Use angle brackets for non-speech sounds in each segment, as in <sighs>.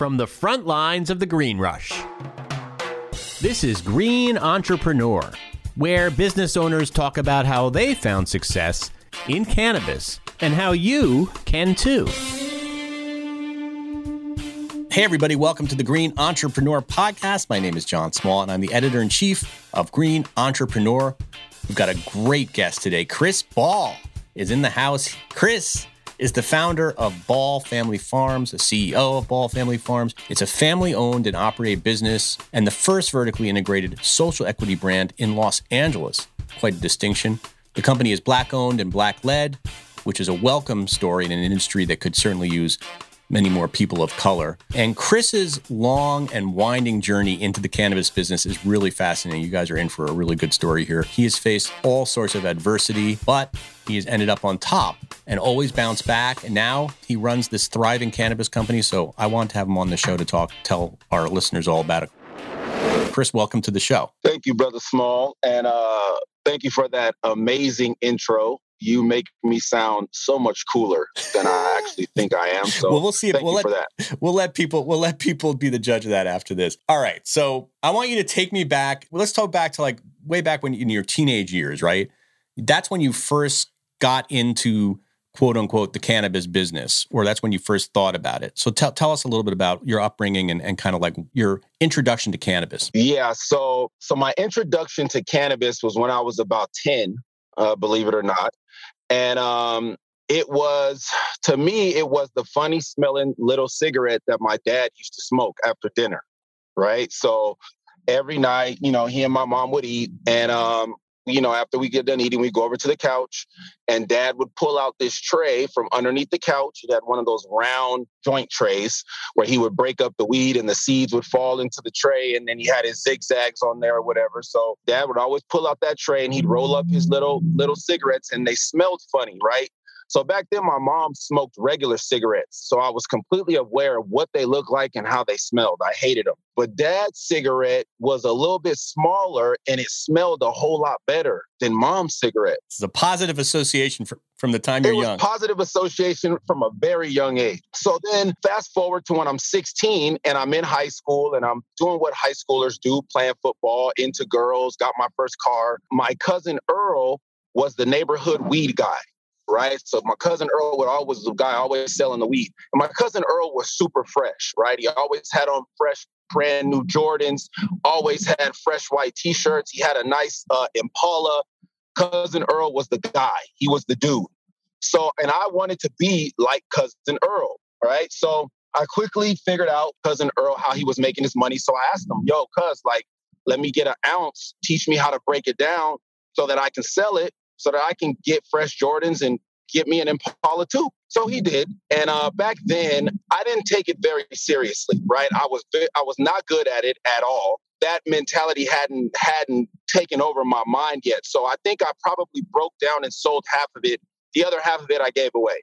from the front lines of the green rush. This is Green Entrepreneur, where business owners talk about how they found success in cannabis and how you can too. Hey, everybody, welcome to the Green Entrepreneur Podcast. My name is John Small, and I'm the editor in chief of Green Entrepreneur. We've got a great guest today. Chris Ball is in the house. Chris is the founder of Ball Family Farms, the CEO of Ball Family Farms. It's a family owned and operated business and the first vertically integrated social equity brand in Los Angeles. Quite a distinction. The company is black owned and black led, which is a welcome story in an industry that could certainly use many more people of color. And Chris's long and winding journey into the cannabis business is really fascinating. You guys are in for a really good story here. He has faced all sorts of adversity, but he has ended up on top and always bounced back. And now he runs this thriving cannabis company. So I want to have him on the show to talk, tell our listeners all about it. Chris, welcome to the show. Thank you, Brother Small. And uh, thank you for that amazing intro you make me sound so much cooler than I actually <laughs> think I am. So well, we'll see. If, we'll let, We'll let people. We'll let people be the judge of that after this. All right. So I want you to take me back. Let's talk back to like way back when in your teenage years, right? That's when you first got into quote unquote the cannabis business, or that's when you first thought about it. So tell tell us a little bit about your upbringing and, and kind of like your introduction to cannabis. Yeah. So so my introduction to cannabis was when I was about 10, uh, believe it or not. And um, it was, <sighs> to me, it was the funny smelling little cigarette that my dad used to smoke after dinner. Right. So every night, you know, he and my mom would eat. And um, you know, after we get done eating, we go over to the couch and dad would pull out this tray from underneath the couch. He had one of those round joint trays where he would break up the weed and the seeds would fall into the tray. And then he had his zigzags on there or whatever. So dad would always pull out that tray and he'd roll up his little, little cigarettes and they smelled funny, right? So back then, my mom smoked regular cigarettes. So I was completely aware of what they looked like and how they smelled. I hated them. But dad's cigarette was a little bit smaller and it smelled a whole lot better than mom's cigarette. It's a positive association for, from the time you're it was young. Positive association from a very young age. So then fast forward to when I'm 16 and I'm in high school and I'm doing what high schoolers do, playing football, into girls, got my first car. My cousin Earl was the neighborhood weed guy right? So my cousin Earl would always the guy always selling the weed. And my cousin Earl was super fresh, right? He always had on fresh, brand new Jordans, always had fresh white t-shirts. He had a nice uh, Impala. Cousin Earl was the guy. He was the dude. So, and I wanted to be like cousin Earl, right? So I quickly figured out cousin Earl how he was making his money. So I asked him, "Yo, cuz, like, let me get an ounce. Teach me how to break it down so that I can sell it so that I can get fresh Jordans and get me an Impala too. So he did. And uh, back then, I didn't take it very seriously, right? I was I was not good at it at all. That mentality hadn't hadn't taken over my mind yet. So I think I probably broke down and sold half of it. The other half of it I gave away.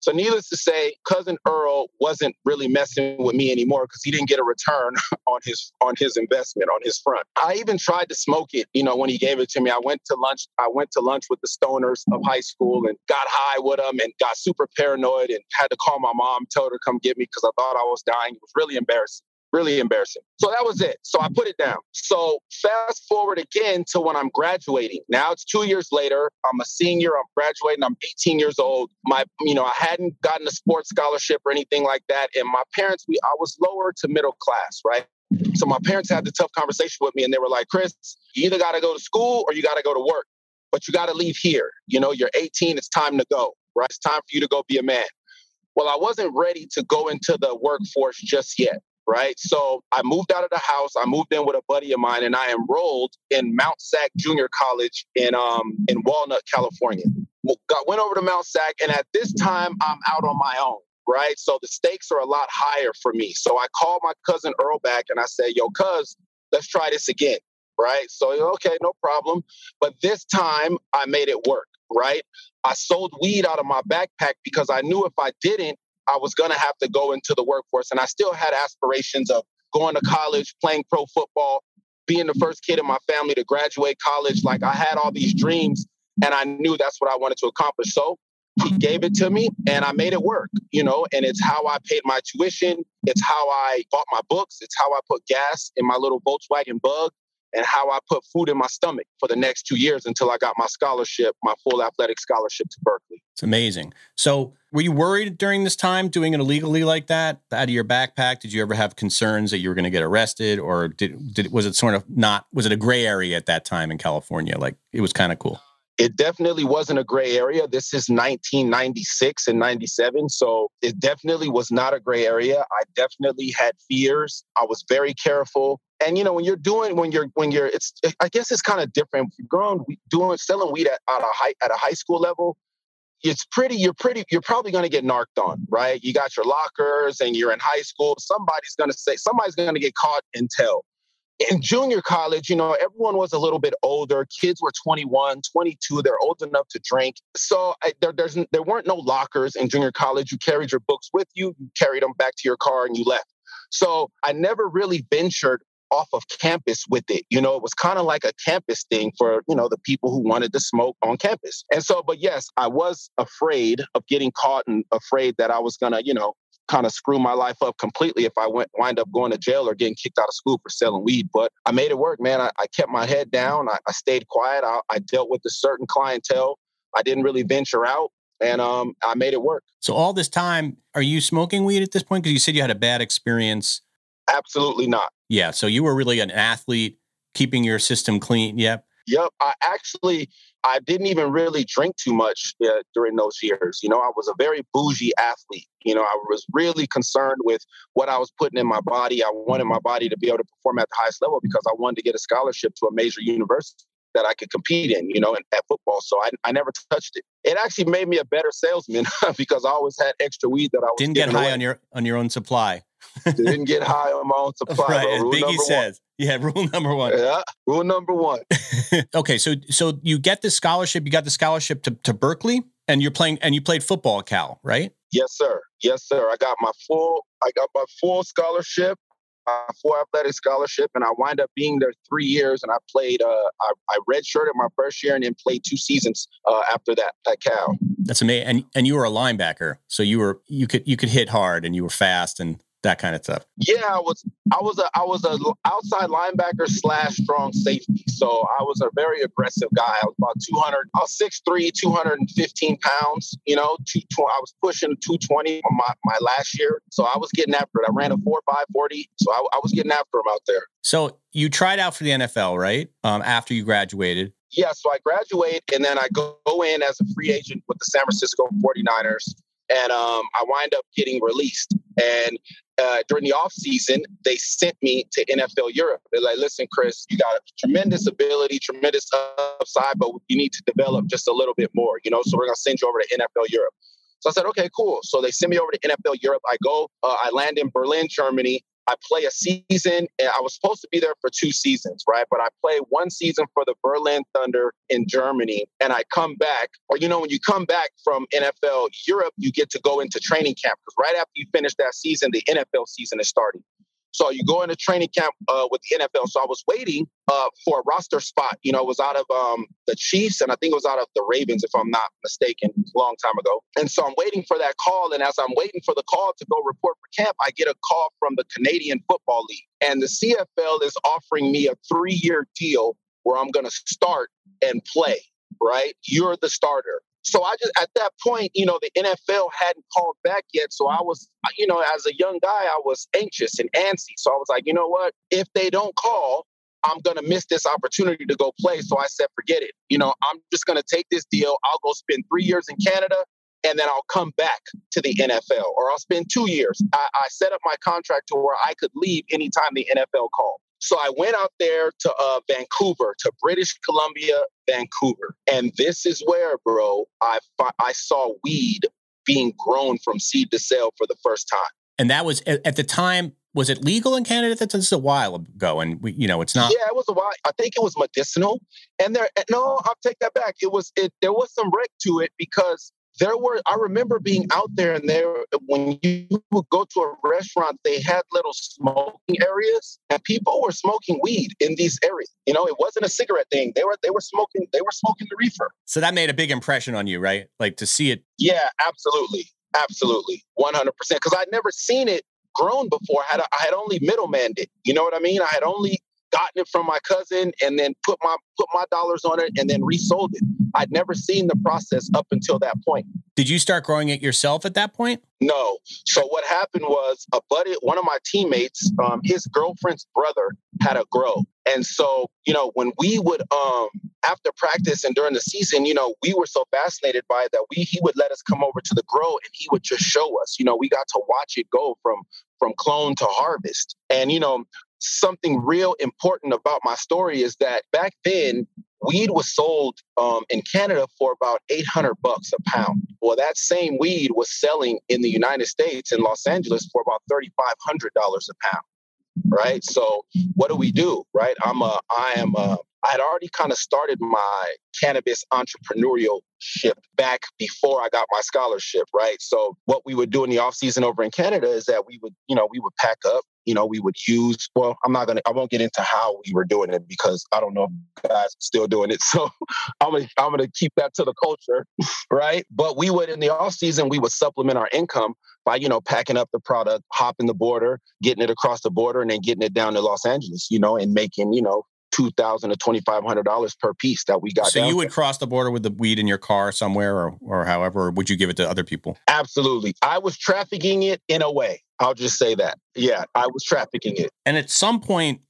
So, needless to say, cousin Earl wasn't really messing with me anymore because he didn't get a return <laughs> on his on his investment on his front. I even tried to smoke it. You know, when he gave it to me, I went to lunch. I went to lunch with the stoners of high school and got high with them and got super paranoid and had to call my mom, tell her to come get me because I thought I was dying. It was really embarrassing really embarrassing. So that was it. So I put it down. So fast forward again to when I'm graduating. Now it's two years later. I'm a senior. I'm graduating. I'm 18 years old. My, you know, I hadn't gotten a sports scholarship or anything like that. And my parents, we, I was lower to middle class, right? So my parents had the tough conversation with me, and they were like, "Chris, you either got to go to school or you got to go to work, but you got to leave here. You know, you're 18. It's time to go. Right? It's time for you to go be a man." Well, I wasn't ready to go into the workforce just yet right? So I moved out of the house. I moved in with a buddy of mine, and I enrolled in Mount Sac Junior College in um in Walnut, California. Got went over to Mount Sac, and at this time I'm out on my own. Right. So the stakes are a lot higher for me. So I called my cousin Earl back and I said, Yo, cuz, let's try this again. Right. So, okay, no problem. But this time I made it work. Right. I sold weed out of my backpack because I knew if I didn't, I was going to have to go into the workforce. And I still had aspirations of going to college, playing pro football, being the first kid in my family to graduate college. Like I had all these dreams and I knew that's what I wanted to accomplish. So he gave it to me and I made it work, you know, and it's how I paid my tuition. It's how I bought my books. It's how I put gas in my little Volkswagen bug and how I put food in my stomach for the next two years until I got my scholarship, my full athletic scholarship to Berkeley. It's amazing. So, were you worried during this time doing it illegally like that out of your backpack? Did you ever have concerns that you were going to get arrested, or did, did was it sort of not? Was it a gray area at that time in California? Like it was kind of cool. It definitely wasn't a gray area. This is 1996 and 97. So it definitely was not a gray area. I definitely had fears. I was very careful. And you know, when you're doing, when you're, when you're, it's, I guess it's kind of different. You're growing, doing, selling weed at, at a high, at a high school level. It's pretty, you're pretty, you're probably going to get narked on, right? You got your lockers and you're in high school. Somebody's going to say, somebody's going to get caught and tell in junior college, you know, everyone was a little bit older. Kids were 21, 22. They're old enough to drink. So I, there, there's, there weren't no lockers in junior college. You carried your books with you, you carried them back to your car, and you left. So I never really ventured off of campus with it. You know, it was kind of like a campus thing for, you know, the people who wanted to smoke on campus. And so, but yes, I was afraid of getting caught and afraid that I was going to, you know, kind of screw my life up completely if I went wind up going to jail or getting kicked out of school for selling weed. But I made it work, man. I, I kept my head down. I, I stayed quiet. I, I, dealt with a certain clientele. I didn't really venture out, and um, I made it work. So all this time, are you smoking weed at this point? Because you said you had a bad experience. Absolutely not. Yeah. So you were really an athlete, keeping your system clean. Yep. Yep. I actually I didn't even really drink too much uh, during those years. You know, I was a very bougie athlete. You know, I was really concerned with what I was putting in my body. I wanted my body to be able to perform at the highest level because I wanted to get a scholarship to a major university that I could compete in, you know, in, at football. So I, I never touched it. It actually made me a better salesman <laughs> because I always had extra weed that I was didn't get high away. on your on your own supply. Didn't get high on my own <laughs> supply. Right, as Biggie says. One. Yeah, <laughs> rule number one. Yeah, rule number one. <laughs> okay, so so you get the scholarship. You got the scholarship to, to Berkeley, and you're playing and you played football at Cal, right? Yes, sir. Yes, sir. I got my full. I got my full scholarship, my full athletic scholarship, and I wind up being there three years. And I played. Uh, I, I redshirted my first year, and then played two seasons uh, after that at Cal. That's amazing. And and you were a linebacker, so you were you could you could hit hard, and you were fast, and that kind of stuff. Yeah, I was I was a I was a outside linebacker slash strong safety. So I was a very aggressive guy. I was about 200, I was 6'3, 215 pounds, you know, two, I was pushing 220 on my, my last year. So I was getting after it. I ran a 4 5 40. So I, I was getting after him out there. So you tried out for the NFL, right? Um, after you graduated. Yeah, so I graduate and then I go, go in as a free agent with the San Francisco 49ers and um, I wind up getting released. And uh, during the off season, they sent me to NFL Europe. They're like, "Listen, Chris, you got a tremendous ability, tremendous upside, but you need to develop just a little bit more. You know, so we're gonna send you over to NFL Europe." So I said, "Okay, cool." So they send me over to NFL Europe. I go, uh, I land in Berlin, Germany. I play a season, and I was supposed to be there for two seasons, right? But I play one season for the Berlin Thunder in Germany, and I come back. Or you know, when you come back from NFL Europe, you get to go into training camp because right after you finish that season, the NFL season is starting. So you go into training camp uh, with the NFL. So I was waiting uh, for a roster spot. You know, it was out of um, the Chiefs and I think it was out of the Ravens, if I'm not mistaken, a long time ago. And so I'm waiting for that call. And as I'm waiting for the call to go report for camp, I get a call from the Canadian Football League. And the CFL is offering me a three year deal where I'm going to start and play, right? You're the starter. So I just at that point, you know, the NFL hadn't called back yet. So I was, you know, as a young guy, I was anxious and antsy. So I was like, you know what? If they don't call, I'm gonna miss this opportunity to go play. So I said, forget it. You know, I'm just gonna take this deal. I'll go spend three years in Canada and then I'll come back to the NFL or I'll spend two years. I, I set up my contract to where I could leave anytime the NFL called. So I went out there to uh, Vancouver, to British Columbia, Vancouver, and this is where, bro, I I saw weed being grown from seed to sale for the first time. And that was at the time. Was it legal in Canada? That's a while ago, and we, you know, it's not. Yeah, it was a while. I think it was medicinal, and there. No, I'll take that back. It was. It there was some rec to it because there were i remember being out there and there when you would go to a restaurant they had little smoking areas and people were smoking weed in these areas. You know it wasn't a cigarette thing. They were they were smoking they were smoking the reefer. So that made a big impression on you right? Like to see it. Yeah absolutely. Absolutely. 100% because i'd never seen it grown before. I had, I had only middlemaned it. You know what i mean? I had only gotten it from my cousin and then put my put my dollars on it and then resold it. I'd never seen the process up until that point. Did you start growing it yourself at that point? No. So what happened was a buddy, one of my teammates, um, his girlfriend's brother had a grow, and so you know when we would um after practice and during the season, you know we were so fascinated by it that we he would let us come over to the grow and he would just show us. You know we got to watch it go from from clone to harvest. And, you know, something real important about my story is that back then weed was sold um, in Canada for about 800 bucks a pound. Well, that same weed was selling in the United States in Los Angeles for about $3,500 a pound. Right. So what do we do? Right. I'm a, I am a, I had already kind of started my cannabis entrepreneurial ship back before I got my scholarship, right? So what we would do in the off season over in Canada is that we would, you know, we would pack up, you know, we would use, well, I'm not gonna I won't get into how we were doing it because I don't know if guys still doing it. <laughs> So I'm gonna I'm gonna keep that to the culture, <laughs> right? But we would in the off season, we would supplement our income by, you know, packing up the product, hopping the border, getting it across the border, and then getting it down to Los Angeles, you know, and making, you know, two thousand to twenty five hundred dollars per piece that we got. So you would cross the border with the weed in your car somewhere, or or however, or would you give it to other people? Absolutely, I was trafficking it in a way. I'll just say that. Yeah, I was trafficking it. And at some point,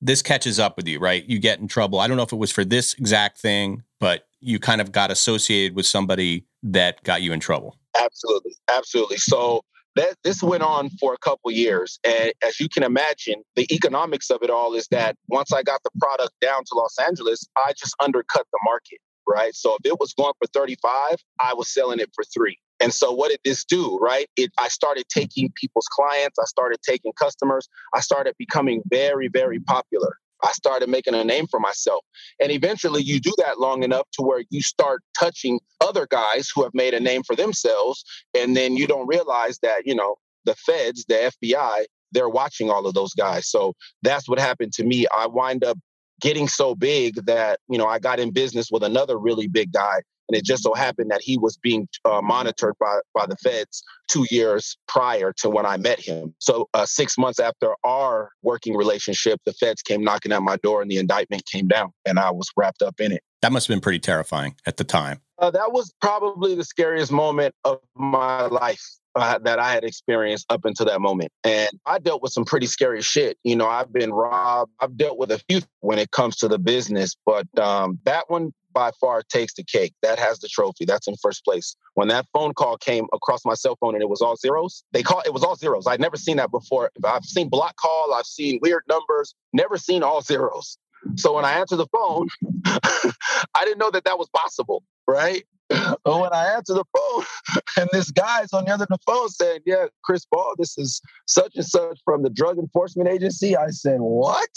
this catches up with you, right? You get in trouble. I don't know if it was for this exact thing, but you kind of got associated with somebody that got you in trouble. Absolutely, absolutely. So that this went on for a couple years and as you can imagine the economics of it all is that once i got the product down to los angeles i just undercut the market right? So if it was going for 35 i was selling it for three. And so what did this do right? It i started taking people's clients i started taking customers i started becoming very very popular. I started making a name for myself. And eventually you do that long enough to where you start touching other guys who have made a name for themselves. And then you don't realize that, you know, the feds, the FBI, they're watching all of those guys. So that's what happened to me. I wind up getting so big that, you know, I got in business with another really big guy and it just so happened that he was being uh, monitored by, by the feds two years prior to when I met him. So, uh, six months after our working relationship, the feds came knocking at my door and the indictment came down, and I was wrapped up in it. That must have been pretty terrifying at the time. Uh, that was probably the scariest moment of my life. Uh, that I had experienced up until that moment. And I dealt with some pretty scary shit. You know, I've been robbed. I've dealt with a few when it comes to the business, but um, that one by far takes the cake. That has the trophy. That's in first place. When that phone call came across my cell phone and it was all zeros, they call it was all zeros. I'd never seen that before. I've seen block call, I've seen weird numbers, never seen all zeros. So when I answered the phone, <laughs> I didn't know that that was possible, right? But when I answered the phone, <laughs> and this guy's on the other the phone saying, "Yeah, Chris Ball, this is such and such from the Drug Enforcement Agency." I said, "What?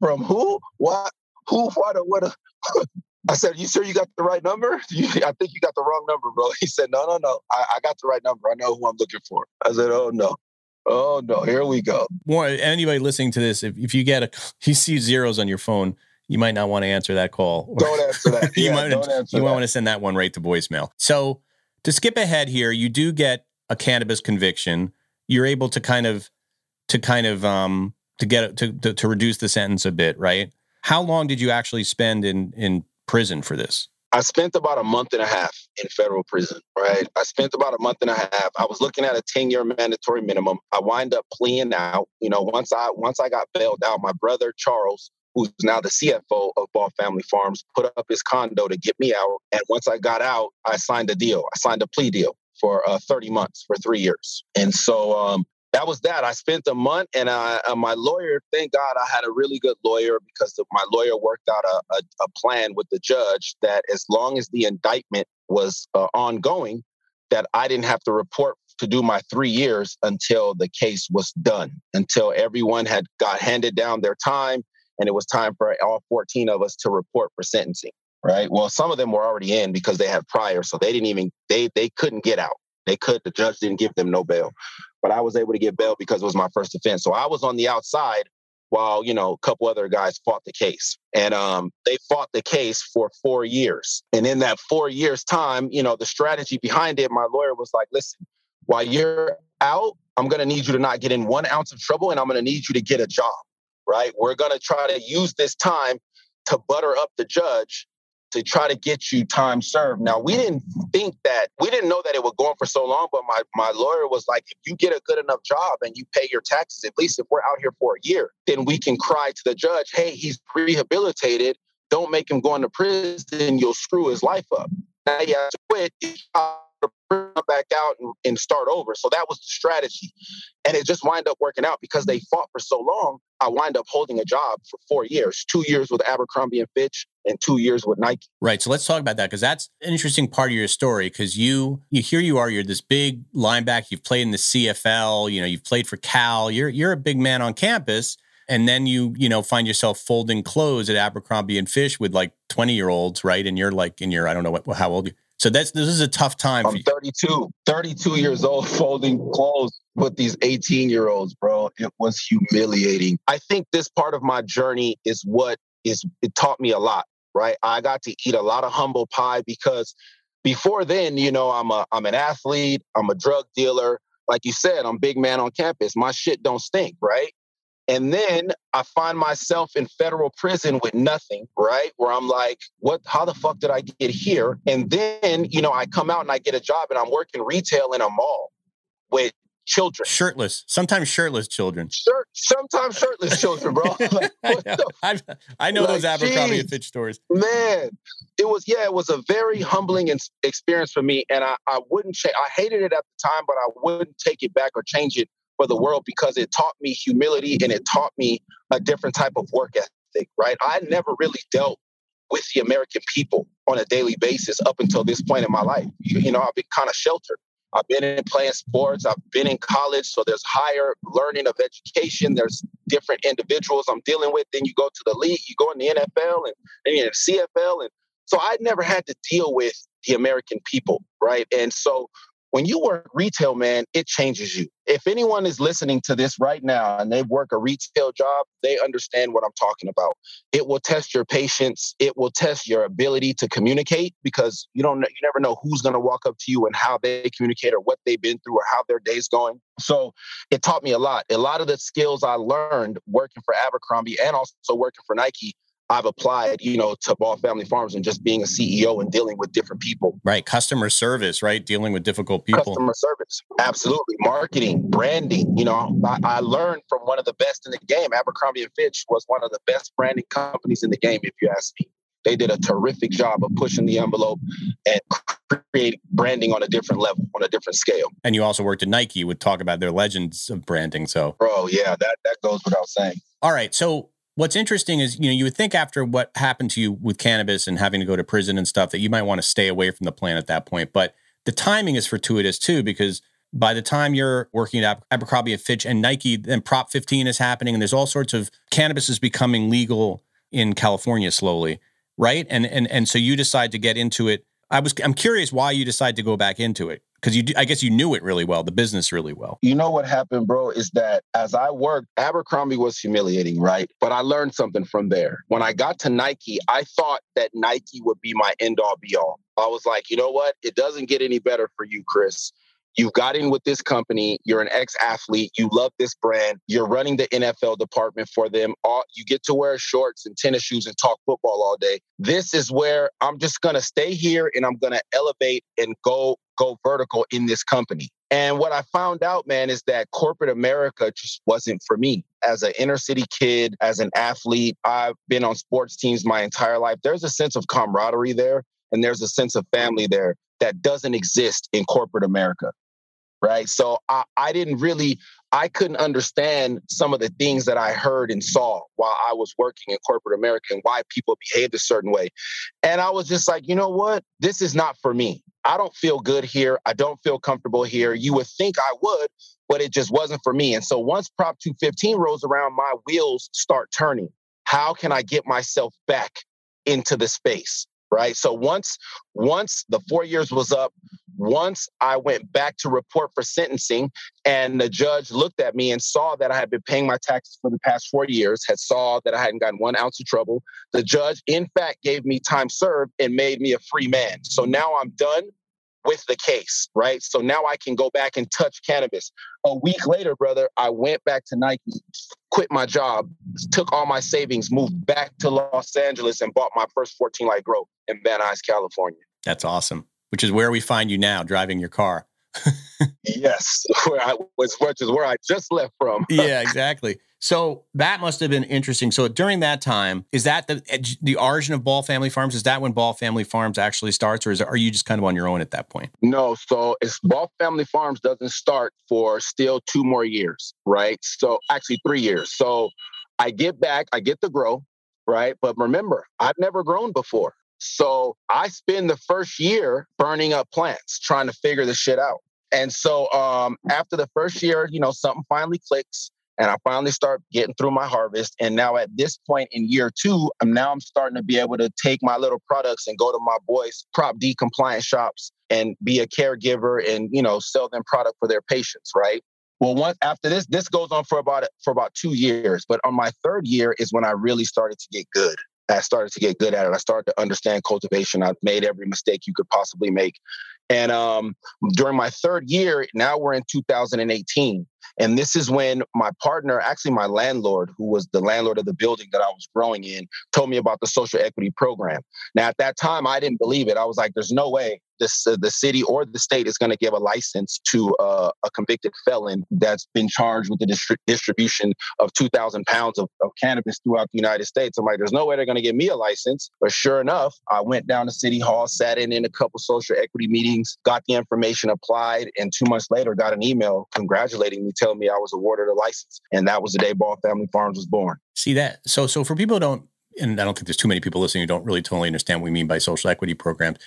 From who? What? Who? What? What? <laughs> I said, "You sure you got the right number? You, I think you got the wrong number, bro." He said, "No, no, no. I, I got the right number. I know who I'm looking for." I said, "Oh no." Oh no, here we go. More anybody listening to this, if, if you get a <laughs> you see zeros on your phone, you might not want to answer that call. Don't answer that. <laughs> you yeah, might don't answer you that. might want to send that one right to voicemail. So to skip ahead here, you do get a cannabis conviction. You're able to kind of to kind of um to get to to, to reduce the sentence a bit, right? How long did you actually spend in in prison for this? I spent about a month and a half in federal prison, right? I spent about a month and a half. I was looking at a 10 year mandatory minimum. I wind up pleading out. You know, once I once I got bailed out, my brother Charles, who's now the CFO of Ball Family Farms, put up his condo to get me out. And once I got out, I signed a deal. I signed a plea deal for uh, 30 months for three years. And so um, that was that. I spent a month, and I, uh, my lawyer, thank God, I had a really good lawyer because my lawyer worked out a, a, a, plan with the judge that as long as the indictment was uh, ongoing, that I didn't have to report to do my three years until the case was done, until everyone had got handed down their time, and it was time for all 14 of us to report for sentencing. right? Well, some of them were already in because they had prior, so they didn't even they they couldn't get out. They could. The judge didn't give them no bail, but I was able to get bail because it was my first offense. So I was on the outside while you know a couple other guys fought the case, and um, they fought the case for four years. And in that four years time, you know, the strategy behind it, my lawyer was like, "Listen, while you're out, I'm going to need you to not get in one ounce of trouble, and I'm going to need you to get a job." Right? We're going to try to use this time to butter up the judge to try to get you time served. Now we didn't think that we didn't know that it would go on for so long, but my my lawyer was like, if you get a good enough job and you pay your taxes, at least if we're out here for a year, then we can cry to the judge, hey, he's rehabilitated. Don't make him go into prison. You'll screw his life up. Now to quit back out and, and, start over. So that was the strategy. And it just wind up working out because they fought for so long. I wind up holding a job for four years, two years with Abercrombie and Fitch and two years with Nike. Right. So let's talk about that because that's an interesting part of your story. Because you, you here you are, you're this big linebacker. You've played in the CFL. You know, you've played for Cal. You're you're a big man on campus. And then you, you know, find yourself folding clothes at Abercrombie and Fitch with like 20 year olds, right? And you're like in your, I don't know what, how old you so that's this is a tough time. I'm 32, 32 years old, <laughs> folding clothes with these 18 year olds, bro. It was humiliating. I think this part of my journey is what is it taught me a lot, right? I got to eat a lot of humble pie because before then, you know, I'm a I'm an athlete, I'm a drug dealer. Like you said, I'm big man on campus. My shit don't stink, right? And then I find myself in federal prison with nothing, right? Where I'm like, what, how the fuck did I get here? And then, you know, I come out and I get a job and I'm working retail in a mall with children. Shirtless, sometimes shirtless children. Shirt, sometimes shirtless children, bro. <laughs> like, <laughs> I, I, know like, those Abercrombie and Fitch stories. Man, it was, yeah, it was a very humbling experience for me. And I, I wouldn't change, I hated it at the time, but I wouldn't take it back or change it for the world because it taught me humility and it taught me a different type of work ethic, right? I never really dealt with the American people on a daily basis up until this point in my life. You, you know, I've been kind of sheltered. I've been in playing sports. I've been in college. So there's higher learning of education. There's different individuals I'm dealing with. Then you go to the league, you go in the NFL and you're in the CFL. And so I never had to deal with the American people, right? And so when you work retail, man, it changes you. If anyone is listening to this right now and they work a retail job, they understand what I'm talking about. It will test your patience. It will test your ability to communicate because you don't you never know who's going to walk up to you and how they communicate or what they've been through or how their day's going. So it taught me a lot. A lot of the skills I learned working for Abercrombie and also working for Nike I've applied, you know, to Ball Family Farms and just being a CEO and dealing with different people. Right. Customer service, right? Dealing with difficult people. Customer service. Absolutely. Marketing, branding. You know, I, I learned from one of the best in the game. Abercrombie and Fitch was one of the best branding companies in the game, if you ask me. They did a terrific job of pushing the envelope and creating branding on a different level, on a different scale. And you also worked at Nike, would talk about their legends of branding. So, bro, yeah, that, that goes without saying. All right. So, What's interesting is, you know, you would think after what happened to you with cannabis and having to go to prison and stuff that you might want to stay away from the plant at that point. But the timing is fortuitous too, because by the time you're working at Abercrombie and Fitch and Nike, then Prop 15 is happening, and there's all sorts of cannabis is becoming legal in California slowly, right? And and and so you decide to get into it. I was I'm curious why you decide to go back into it because you I guess you knew it really well, the business really well. You know what happened, bro, is that as I worked, Abercrombie was humiliating, right? But I learned something from there. When I got to Nike, I thought that Nike would be my end all be all. I was like, you know what? It doesn't get any better for you, Chris. You've got in with this company. You're an ex athlete. You love this brand. You're running the NFL department for them. All, you get to wear shorts and tennis shoes and talk football all day. This is where I'm just going to stay here and I'm going to elevate and go go vertical in this company. And what I found out, man, is that corporate America just wasn't for me. As an inner city kid, as an athlete, I've been on sports teams my entire life. There's a sense of camaraderie there and there's a sense of family there that doesn't exist in corporate America right? So I, I didn't really, I couldn't understand some of the things that I heard and saw while I was working in corporate America and why people behaved a certain way. And I was just like, you know what? This is not for me. I don't feel good here. I don't feel comfortable here. You would think I would, but it just wasn't for me. And so once Prop 215 rolls around, my wheels start turning. How can I get myself back into the space? Right? So once once the four years was up, once I went back to report for sentencing, and the judge looked at me and saw that I had been paying my taxes for the past four years, had saw that I hadn't gotten one ounce of trouble. The judge, in fact, gave me time served and made me a free man. So now I'm done with the case, right? So now I can go back and touch cannabis. A week later, brother, I went back to Nike, quit my job, took all my savings, moved back to Los Angeles, and bought my first 14 light grow in Van Nuys, California. That's awesome. Which is where we find you now, driving your car. Yes, <laughs> where I was, which is where I just left from. <laughs> yeah, exactly. So that must have been interesting. So during that time, is that the the origin of Ball Family Farms? Is that when Ball Family Farms actually starts, or is, are you just kind of on your own at that point? No. So it's Ball Family Farms doesn't start for still two more years, right? So actually three years. So I get back, I get the grow, right? But remember, I've never grown before. So I spend the first year burning up plants, trying to figure the shit out. And so um, after the first year, you know, something finally clicks and I finally start getting through my harvest. And now at this point in year two, I'm now I'm starting to be able to take my little products and go to my boys' Prop D compliant shops and be a caregiver and you know sell them product for their patients, right? Well, once after this, this goes on for about for about two years. But on my third year is when I really started to get good. I started to get good at it. I started to understand cultivation. I've made every mistake you could possibly make. And um, during my third year, now we're in 2018. And this is when my partner, actually my landlord, who was the landlord of the building that I was growing in, told me about the social equity program. Now, at that time, I didn't believe it. I was like, there's no way uh, the city or the state is going to give a license to uh, a convicted felon that's been charged with the distri- distribution of 2,000 pounds of, of, cannabis throughout the United States. I'm like, there's no way they're going to give me a license. But sure enough, I went down to City Hall, sat in in a couple social equity meetings, got the information applied, and two months later got an email congratulating me, telling me I was awarded a license. And that was the day Ball Family Farms was born. See that? So, so for people who don't, and I don't think there's too many people listening who don't really totally understand what we mean by social equity programs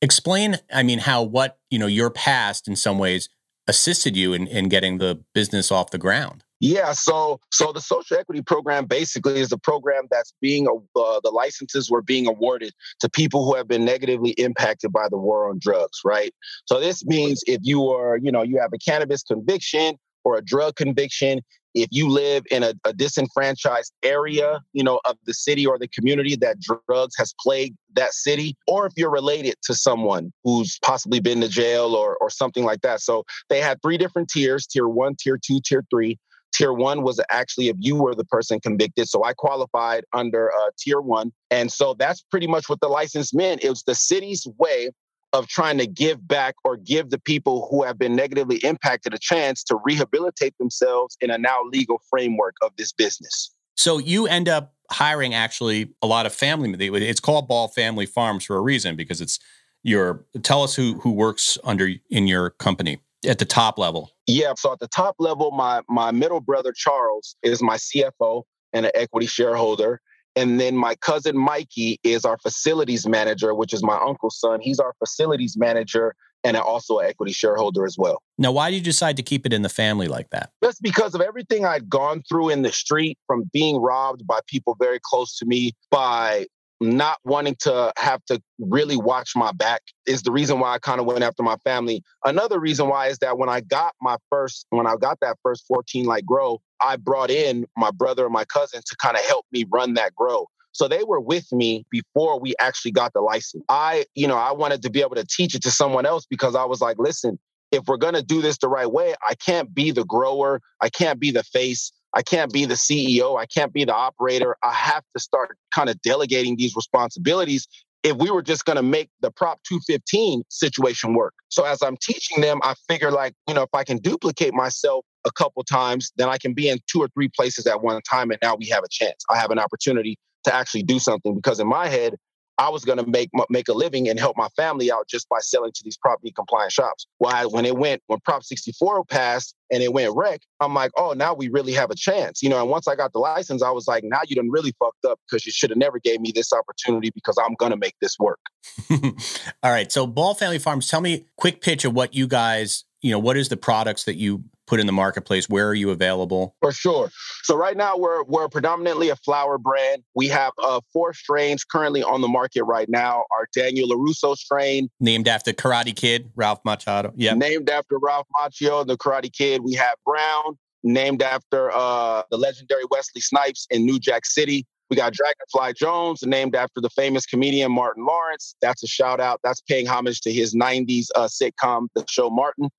explain i mean how what you know your past in some ways assisted you in, in getting the business off the ground? Yeah so so the social equity program basically is a program that's being uh, the licenses were being awarded to people who have been negatively impacted by the war on drugs right? So this means if you are you know you have a cannabis conviction or a drug conviction if you live in a, a, disenfranchised area, you know, of the city or the community that drugs has plagued that city, or if you're related to someone who's possibly been to jail or or something like that. So they had three different tiers: tier one, tier two, tier three. Tier one was actually if you were the person convicted. So I qualified under uh, tier one. And so that's pretty much what the license meant. It was the city's way of trying to give back or give the people who have been negatively impacted a chance to rehabilitate themselves in a now legal framework of this business. So you end up hiring actually a lot of family. It's called Ball Family Farms for a reason because it's your. Tell us who who works under in your company at the top level. Yeah, so at the top level, my my middle brother Charles is my CFO and an equity shareholder. And then my cousin Mikey is our facilities manager, which is my uncle's son. He's our facilities manager and also an equity shareholder as well. Now, why did you decide to keep it in the family like that? Just because of everything I'd gone through in the street from being robbed by people very close to me, by not wanting to have to really watch my back is the reason why I kind of went after my family. Another reason why is that when I got my first, when I got that first 14 light grow, I brought in my brother and my cousin to kind of help me run that grow. So they were with me before we actually got the license. I, you know, I wanted to be able to teach it to someone else because I was like, listen, if we're going to do this the right way, I can't be the grower. I can't be the face. I can't be the CEO. I can't be the operator. I have to start kind of delegating these responsibilities if we were just going to make the Prop 215 situation work. So as I'm teaching them, I figure like, you know, if I can duplicate myself a couple times, then I can be in two or three places at one time. And now we have a chance. I have an opportunity to actually do something because in my head, I was going to make make a living and help my family out just by selling to these Prop D compliant shops. Why when it went when Prop 64 passed and it went rec, I'm like, oh, now we really have a chance, you know. And once I got the license, I was like, now you done really fucked up because you should have never gave me this opportunity because I'm going to make this work. <laughs> All right, so Ball Family Farms, tell me quick pitch of what you guys, you know, what is the products that you put in the marketplace? Where are you available? For sure. So right now we're we're predominantly a flower brand. We have uh, four strains currently on the market right now. Our Daniel LaRusso strain, named after Karate Kid, Ralph Macchio. Yeah. Named after Ralph Macchio, the Karate Kid. We have Brown, named after uh, the legendary Wesley Snipes in New Jack City. We got Dragonfly Jones, named after the famous comedian Martin Lawrence. That's a shout out. That's paying homage to his 90s uh, sitcom, The Show Martin.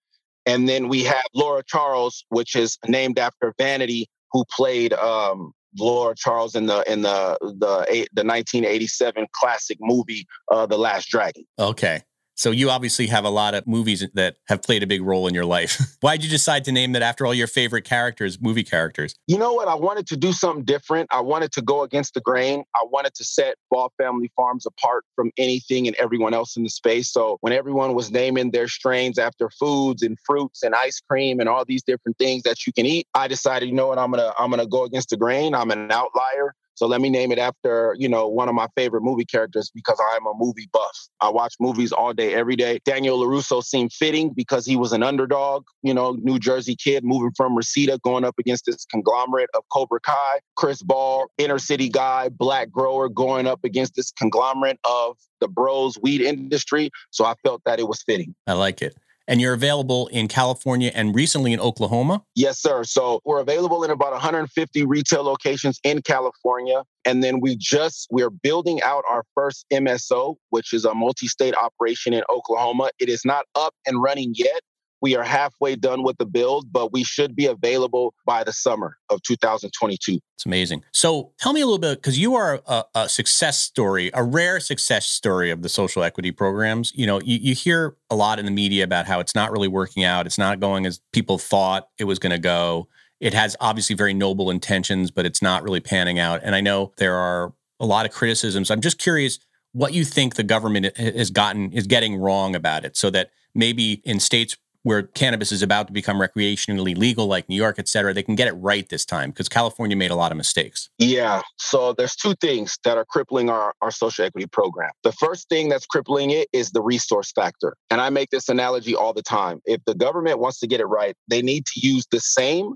And then we have Laura Charles, which is named after Vanity, who played um, Laura Charles in the in the the the 1987 classic movie uh, The Last Dragon. Okay. So you obviously have a lot of movies that have played a big role in your life. <laughs> Why did you decide to name that after all your favorite characters, movie characters? You know what? I wanted to do something different. I wanted to go against the grain. I wanted to set Ball Family Farms apart from anything and everyone else in the space. So when everyone was naming their strains after foods and fruits and ice cream and all these different things that you can eat, I decided, you know what, I'm gonna I'm gonna go against the grain. I'm an outlier. So let me name it after, you know, one of my favorite movie characters because I'm a movie buff. I watch movies all day, every day. Daniel LaRusso seemed fitting because he was an underdog, you know, New Jersey kid moving from Reseda, going up against this conglomerate of Cobra Kai. Chris Ball, inner city guy, black grower, going up against this conglomerate of the bros weed industry. So I felt that it was fitting. I like it and you're available in California and recently in Oklahoma? Yes, sir. So we're available in about 150 retail locations in California. And then we just, we're building out our first MSO, which is a multi state operation in Oklahoma. It is not up and running yet, we are halfway done with the build, but we should be available by the summer of 2022. It's amazing. So tell me a little bit, because you are a, a, success story, a rare success story of the social equity programs. You know, you, you hear a lot in the media about how it's not really working out, it's not going as people thought it was going to go. It has obviously very noble intentions, but it's not really panning out. And I know there are a lot of criticisms. I'm just curious what you think the government has gotten is getting wrong about it so that maybe in states where cannabis is about to become recreationally legal, like New York, et cetera, they can get it right this time because California made a lot of mistakes. Yeah. So there's two things that are crippling our, our social equity program. The first thing that's crippling it is the resource factor. And I make this analogy all the time. If the government wants to get it right, they need to use the same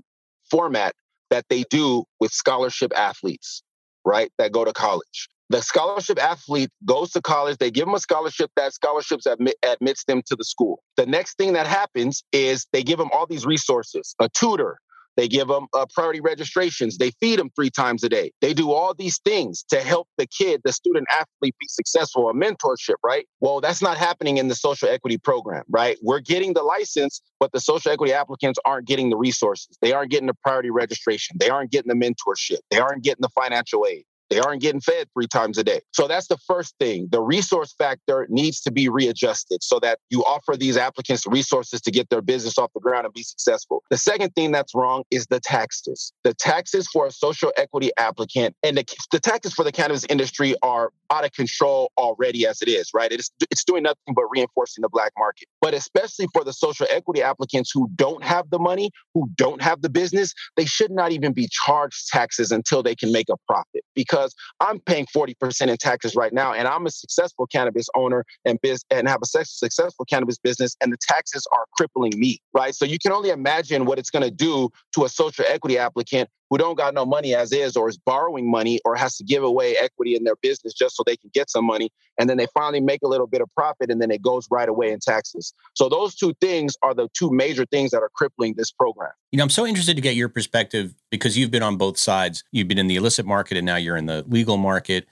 format that they do with scholarship athletes, right? That go to college the scholarship athlete goes to college they give them a scholarship that scholarships admit, admits them to the school. The next thing that happens is they give them all these resources a tutor they give them uh, priority registrations they feed them three times a day. They do all these things to help the kid the student athlete be successful a mentorship right? Well that's not happening in the social equity program right? We're getting the license but the social equity applicants aren't getting the resources. They aren't getting the priority registration. They aren't getting the mentorship. They aren't getting the financial aid they aren't getting fed three times a day. So that's the first thing. The resource factor needs to be readjusted so that you offer these applicants resources to get their business off the ground and be successful. The second thing that's wrong is the taxes. The taxes for a social equity applicant and the, the taxes for the cannabis industry are out of control already as it is, right? It's, it's doing nothing but reinforcing the black market. But especially for the social equity applicants who don't have the money, who don't have the business, they should not even be charged taxes until they can make a profit because because I'm paying 40% in taxes right now and I'm a successful cannabis owner and biz and have a successful cannabis business and the taxes are crippling me, right? So you can only imagine what it's going to do to a social equity applicant who don't got no money as is or is borrowing money or has to give away equity in their business just so they can get some money and then they finally make a little bit of profit and then it goes right away in taxes. So those two things are the two major things that are crippling this program. You know i'm so interested to get your perspective because you've been on both sides. You've been in the illicit market and now you're in the legal market.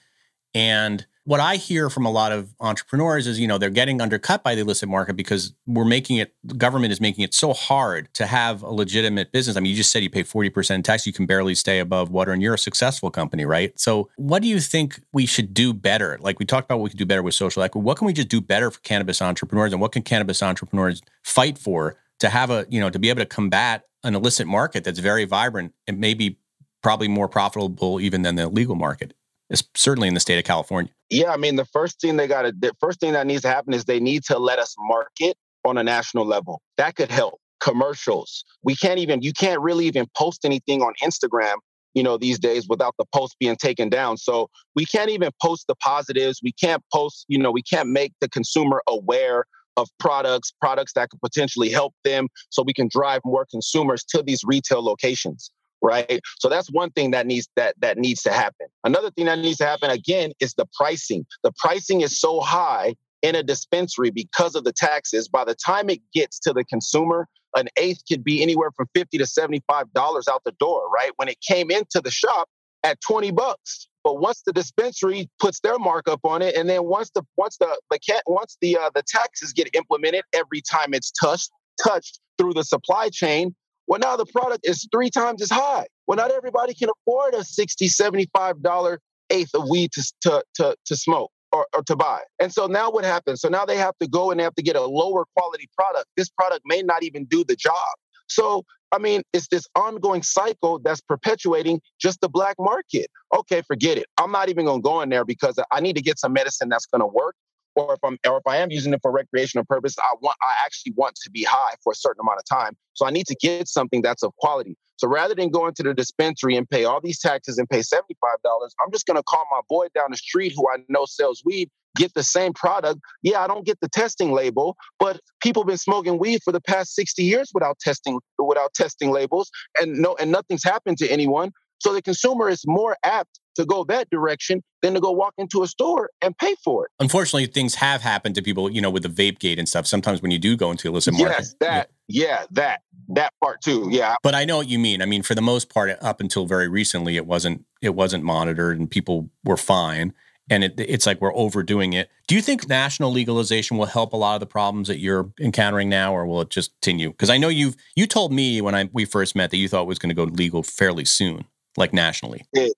And what I hear from a lot of entrepreneurs is, you know, they're getting undercut by the illicit market because we're making it, the government is making it so hard to have a legitimate business. I mean, you just said you pay 40% tax, you can barely stay above water, and you're a successful company, right? So, what do you think we should do better? Like we talked about what we could do better with social equity. What can we just do better for cannabis entrepreneurs? And what can cannabis entrepreneurs fight for to have a, you know, to be able to combat an illicit market that's very vibrant and maybe probably more profitable even than the legal market? it's certainly in the state of California. Yeah, I mean, the first thing they got to, the first thing that needs to happen is they need to let us market on a national level. That could help. Commercials. We can't even, you can't really even post anything on Instagram, you know, these days without the post being taken down. So we can't even post the positives. We can't post, you know, we can't make the consumer aware of products, products that could potentially help them so we can drive more consumers to these retail locations right? So that's one thing that needs that that needs to happen. Another thing that needs to happen again is the pricing. The pricing is so high in a dispensary because of the taxes. By the time it gets to the consumer an eighth could be anywhere from 50 to 75 dollars out the door right? When it came into the shop at 20 bucks. But once the dispensary puts their markup on it, and then once the once the once the uh, the taxes get implemented every time it's touched touched through the supply chain, well now the product is three times as high. Well, not everybody can afford a $60, 75 dollar eighth of weed to to to, to smoke. Or, or, to buy. And so now what happens? So now they have to go and they have to get a lower quality product. This product may not even do the job. So I mean, it's this ongoing cycle that's perpetuating just the black market. Okay, forget it. I'm not even going to go in there because I need to get some medicine that's going to work. Or if I'm, or if I am using it for recreational purpose, I want, I actually want to be high for a certain amount of time. So I need to get something that's of quality. So rather than going to the dispensary and pay all these taxes and pay $75, I'm just to call my boy down the street who I know sells weed get the same product. Yeah, I don't get the testing label, but people have been smoking weed for the past 60 years without testing without testing labels and no and nothing's happened to anyone. So the consumer is more apt to go that direction than to go walk into a store and pay for it. Unfortunately, things have happened to people, you know, with the vape gate and stuff. Sometimes when you do go into illicit market. Yes, that, yeah. yeah, that, that part too. Yeah. But I know what you mean. I mean, for the most part, up until very recently, it wasn't it wasn't monitored and people were fine and it, it's like we're overdoing it. Do you think national legalization will help a lot of the problems that you're encountering now, or will it just continue? Because I know you've you told me when I we first met that you thought it was going to go legal fairly soon, like nationally. I did.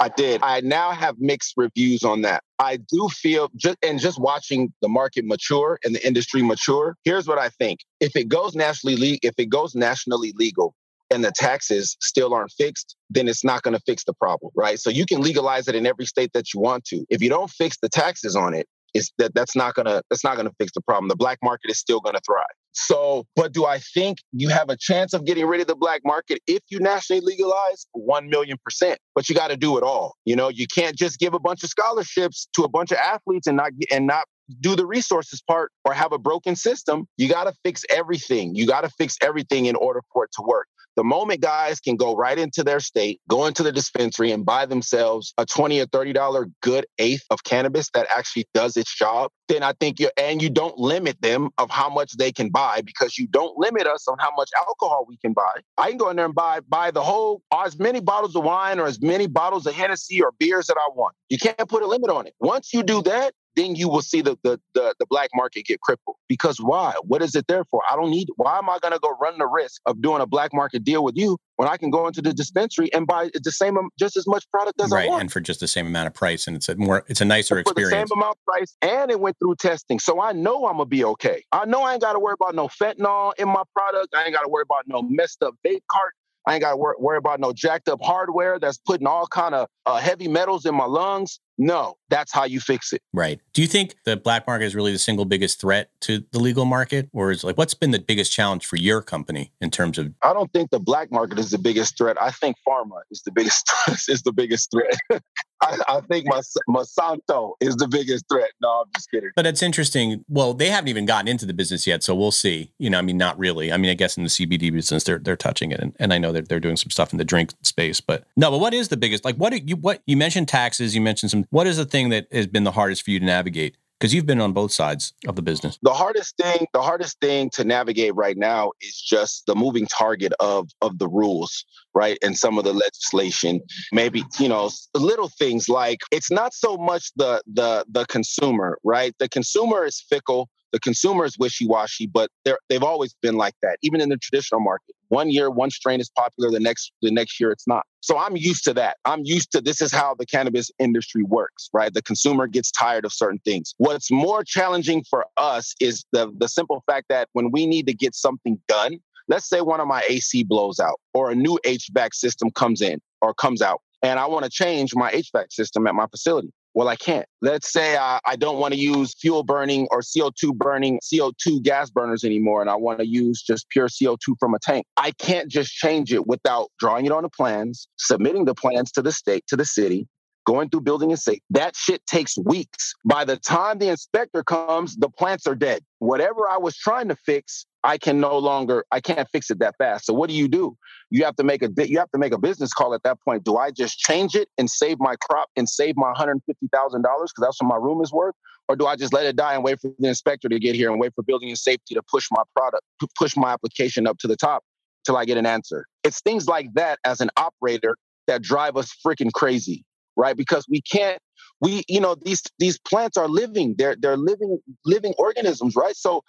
I did. I now have mixed reviews on that. I do feel just and just watching the market mature and the industry mature. Here's what I think: if it goes nationally, le- if it goes nationally legal, and the taxes still aren't fixed, then it's not going to fix the problem, right? So you can legalize it in every state that you want to. If you don't fix the taxes on it, it's that that's not gonna that's not gonna fix the problem. The black market is still gonna thrive. So, but do I think you have a chance of getting rid of the black market if you nationally legalize? One million percent. But you got to do it all. You know, you can't just give a bunch of scholarships to a bunch of athletes and not and not do the resources part or have a broken system. You got to fix everything. You got to fix everything in order for it to work. The moment guys can go right into their state, go into the dispensary and buy themselves a 20 or $30 good eighth of cannabis that actually does its job, then I think you and you don't limit them of how much they can buy because you don't limit us on how much alcohol we can buy. I can go in there and buy buy the whole uh, as many bottles of wine or as many bottles of Hennessy or beers that I want. You can't put a limit on it. Once you do that, then you will see the, the, the the black market get crippled. Because why? What is it there for? I don't need. Why am I going to go run the risk of doing a black market deal with you when I can go into the dispensary and buy the same just as much product as right, I want, Right, and for just the same amount of price, and it's a more it's a nicer for experience. the same amount of price, and it went through testing, so I know I'm gonna be okay. I know I ain't got to worry about no fentanyl in my product. I ain't got to worry about no messed up vape cart. I ain't got to wor- worry about no jacked up hardware that's putting all kind of uh, heavy metals in my lungs. No, that's how you fix it. Right. Do you think the black market is really the single biggest threat to the legal market, or is like what's been the biggest challenge for your company in terms of? I don't think the black market is the biggest threat. I think pharma is the biggest <laughs> is the biggest threat. <laughs> I, I, think Monsanto is the biggest threat. No, I'm just kidding. But it's interesting. Well, they haven't even gotten into the business yet, so we'll see. You know, I mean, not really. I mean, I guess in the CBD business, they're they're touching it, and, and I know that they're doing some stuff in the drink space. But no, but what is the biggest? Like, what you what you mentioned taxes, you mentioned some. What is the thing that has been the hardest for you to navigate? because you've been on both sides of the business. The hardest thing the hardest thing to navigate right now is just the moving target of of the rules right and some of the legislation. Maybe you know little things like it's not so much the the the consumer right? The consumer is fickle the consumer is wishy-washy, but they're, they've always been like that, even in the traditional market. One year, one strain is popular, the next the next year it's not. So I'm used to that. I'm used to this is how the cannabis industry works, right? The consumer gets tired of certain things. What's more challenging for us is the the simple fact that when we need to get something done, let's say one of my AC blows out or a new HVAC system comes in or comes out and I want to change my HVAC system at my facility. Well, I can't. Let's say I, I don't want to use fuel burning or CO2 burning, CO2 gas burners anymore, and I want to use just pure CO2 from a tank. I can't just change it without drawing it on the plans, submitting the plans to the state, to the city, going through building and safe. That shit takes weeks. By the time the inspector comes, the plants are dead. Whatever I was trying to fix, I can no longer, I can't fix it that fast. So what do you do? You have to make a you have to make a business call at that point. Do I just change it and save my crop and save my $150,000 because that's what my room is worth? Or do I just let it die and wait for the inspector to get here and wait for building and safety to push my product, to push my application up to the top till I get an answer? It's things like that as an operator that drive us freaking crazy, right? Because we can't, we, you know, these these plants are living, they're they're living living organisms, right? So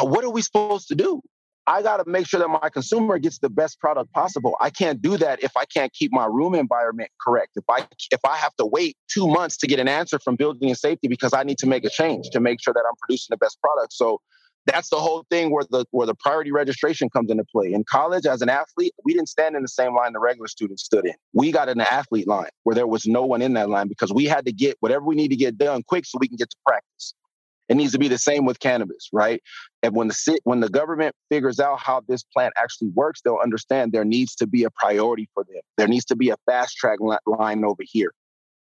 what are we supposed to do? I got to make sure that my consumer gets the best product possible. I can't do that if I can't keep my room environment correct. If I if I have to wait 2 months to get an answer from building and safety because I need to make a change to make sure that I'm producing the best product. So that's the whole thing where the where the priority registration comes into play. In college as an athlete, we didn't stand in the same line the regular students stood in. We got in the athlete line where there was no one in that line because we had to get whatever we need to get done quick so we can get to practice. It needs to be the same with cannabis, right? And when the when the government figures out how this plant actually works, they'll understand there needs to be a priority for them. There needs to be a fast track line over here.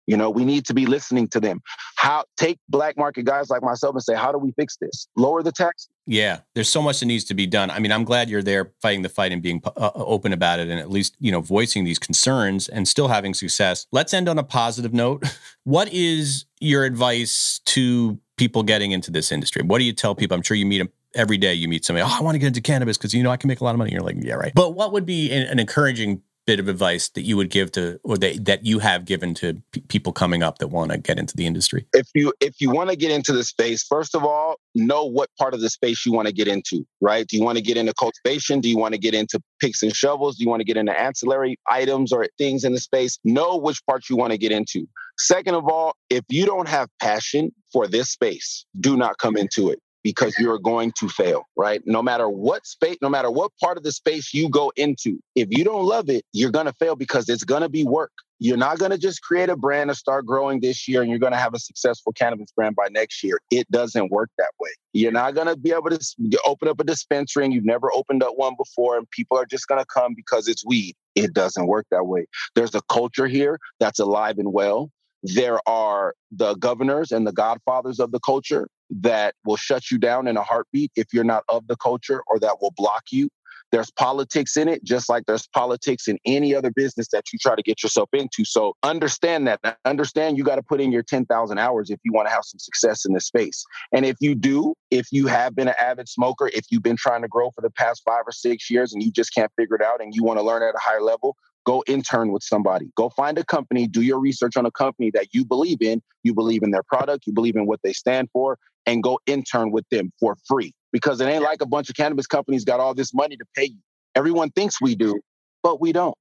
You know, we need to be listening to them. How take black market guys like myself and say, how do we fix this? Lower the tax. Yeah, there's so much that needs to be done. I mean, I'm glad you're there fighting the fight and being uh, uh, open about it and at least, you know, voicing these concerns and still having success. Let's end on a positive note. <laughs> What is your advice to people getting into this industry? What do you tell people? I'm sure you meet them every day. You meet somebody, oh, I want to get into cannabis because, you know, I can make a lot of money. You're like, yeah, right. But what would be an, an encouraging bit of advice that you would give to or that, that you have given to p- people coming up that want to get into the industry? If you if you want to get into the space first of all know what part of the space you want to get into right? Do you want to get into cultivation? Do you want to get into picks and shovels? Do you want to get into ancillary items or things in the space? Know which part you want to get into. Second of all if you don't have passion for this space do not come into it because you're going to fail, right? No matter what space, no matter what part of the space you go into, if you don't love it, you're going to fail because it's going to be work. You're not going to just create a brand and start growing this year and you're going to have a successful cannabis brand by next year. It doesn't work that way. You're not going to be able to open up a dispensary and you've never opened up one before and people are just going to come because it's weed. It doesn't work that way. There's a culture here that's alive and well. There are the governors and the godfathers of the culture that will shut you down in a heartbeat if you're not of the culture or that will block you. There's politics in it, just like there's politics in any other business that you try to get yourself into. So understand that. Understand you got to put in your 10,000 hours if you want to have some success in this space. And if you do, if you have been an avid smoker, if you've been trying to grow for the past five or six years and you just can't figure it out and you want to learn at a higher level, go intern with somebody. Go find a company, do your research on a company that you believe in. You believe in their product, you believe in what they stand for, and go intern with them for free. Because it ain't like a bunch of cannabis companies got all this money to pay you. Everyone thinks we do, but we don't.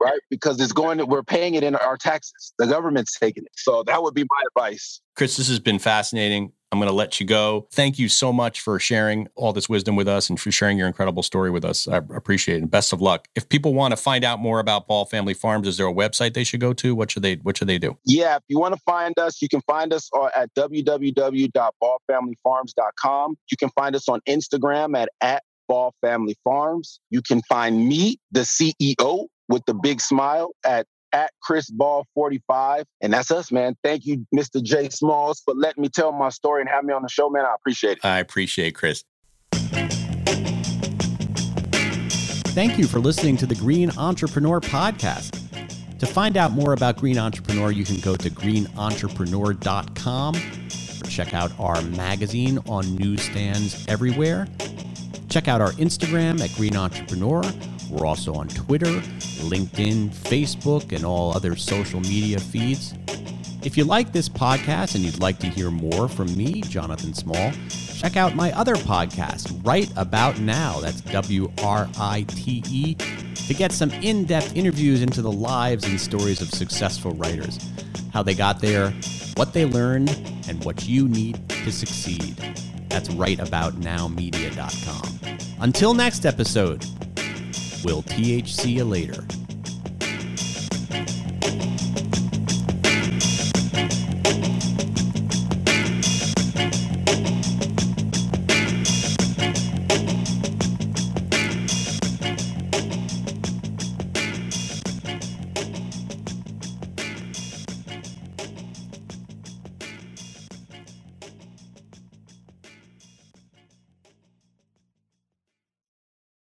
Right? Because it's going to, we're paying it in our taxes. The government's taking it. So that would be my advice. Chris, this has been fascinating. I'm going to let you go. Thank you so much for sharing all this wisdom with us and for sharing your incredible story with us. I appreciate it. And best of luck. If people want to find out more about Ball Family Farms, is there a website they should go to? What should they What should they do? Yeah, if you want to find us, you can find us at www.ballfamilyfarms.com. You can find us on Instagram at at Ball Family Farms. You can find me, the CEO, with the big smile at at Chris Ball 45. And that's us, man. Thank you, Mr. J Smalls, for letting me tell my story and have me on the show, man. I appreciate it. I appreciate Chris. Thank you for listening to the Green Entrepreneur Podcast. To find out more about Green Entrepreneur, you can go to greenentrepreneur.com or check out our magazine on newsstands everywhere. Check out our Instagram at Green Entrepreneur we're also on Twitter, LinkedIn, Facebook, and all other social media feeds. If you like this podcast and you'd like to hear more from me, Jonathan Small, check out my other podcast, Write About Now. That's W R I T E, to get some in depth interviews into the lives and stories of successful writers, how they got there, what they learned, and what you need to succeed. That's writeaboutnowmedia.com. Until next episode, We'll THC you later.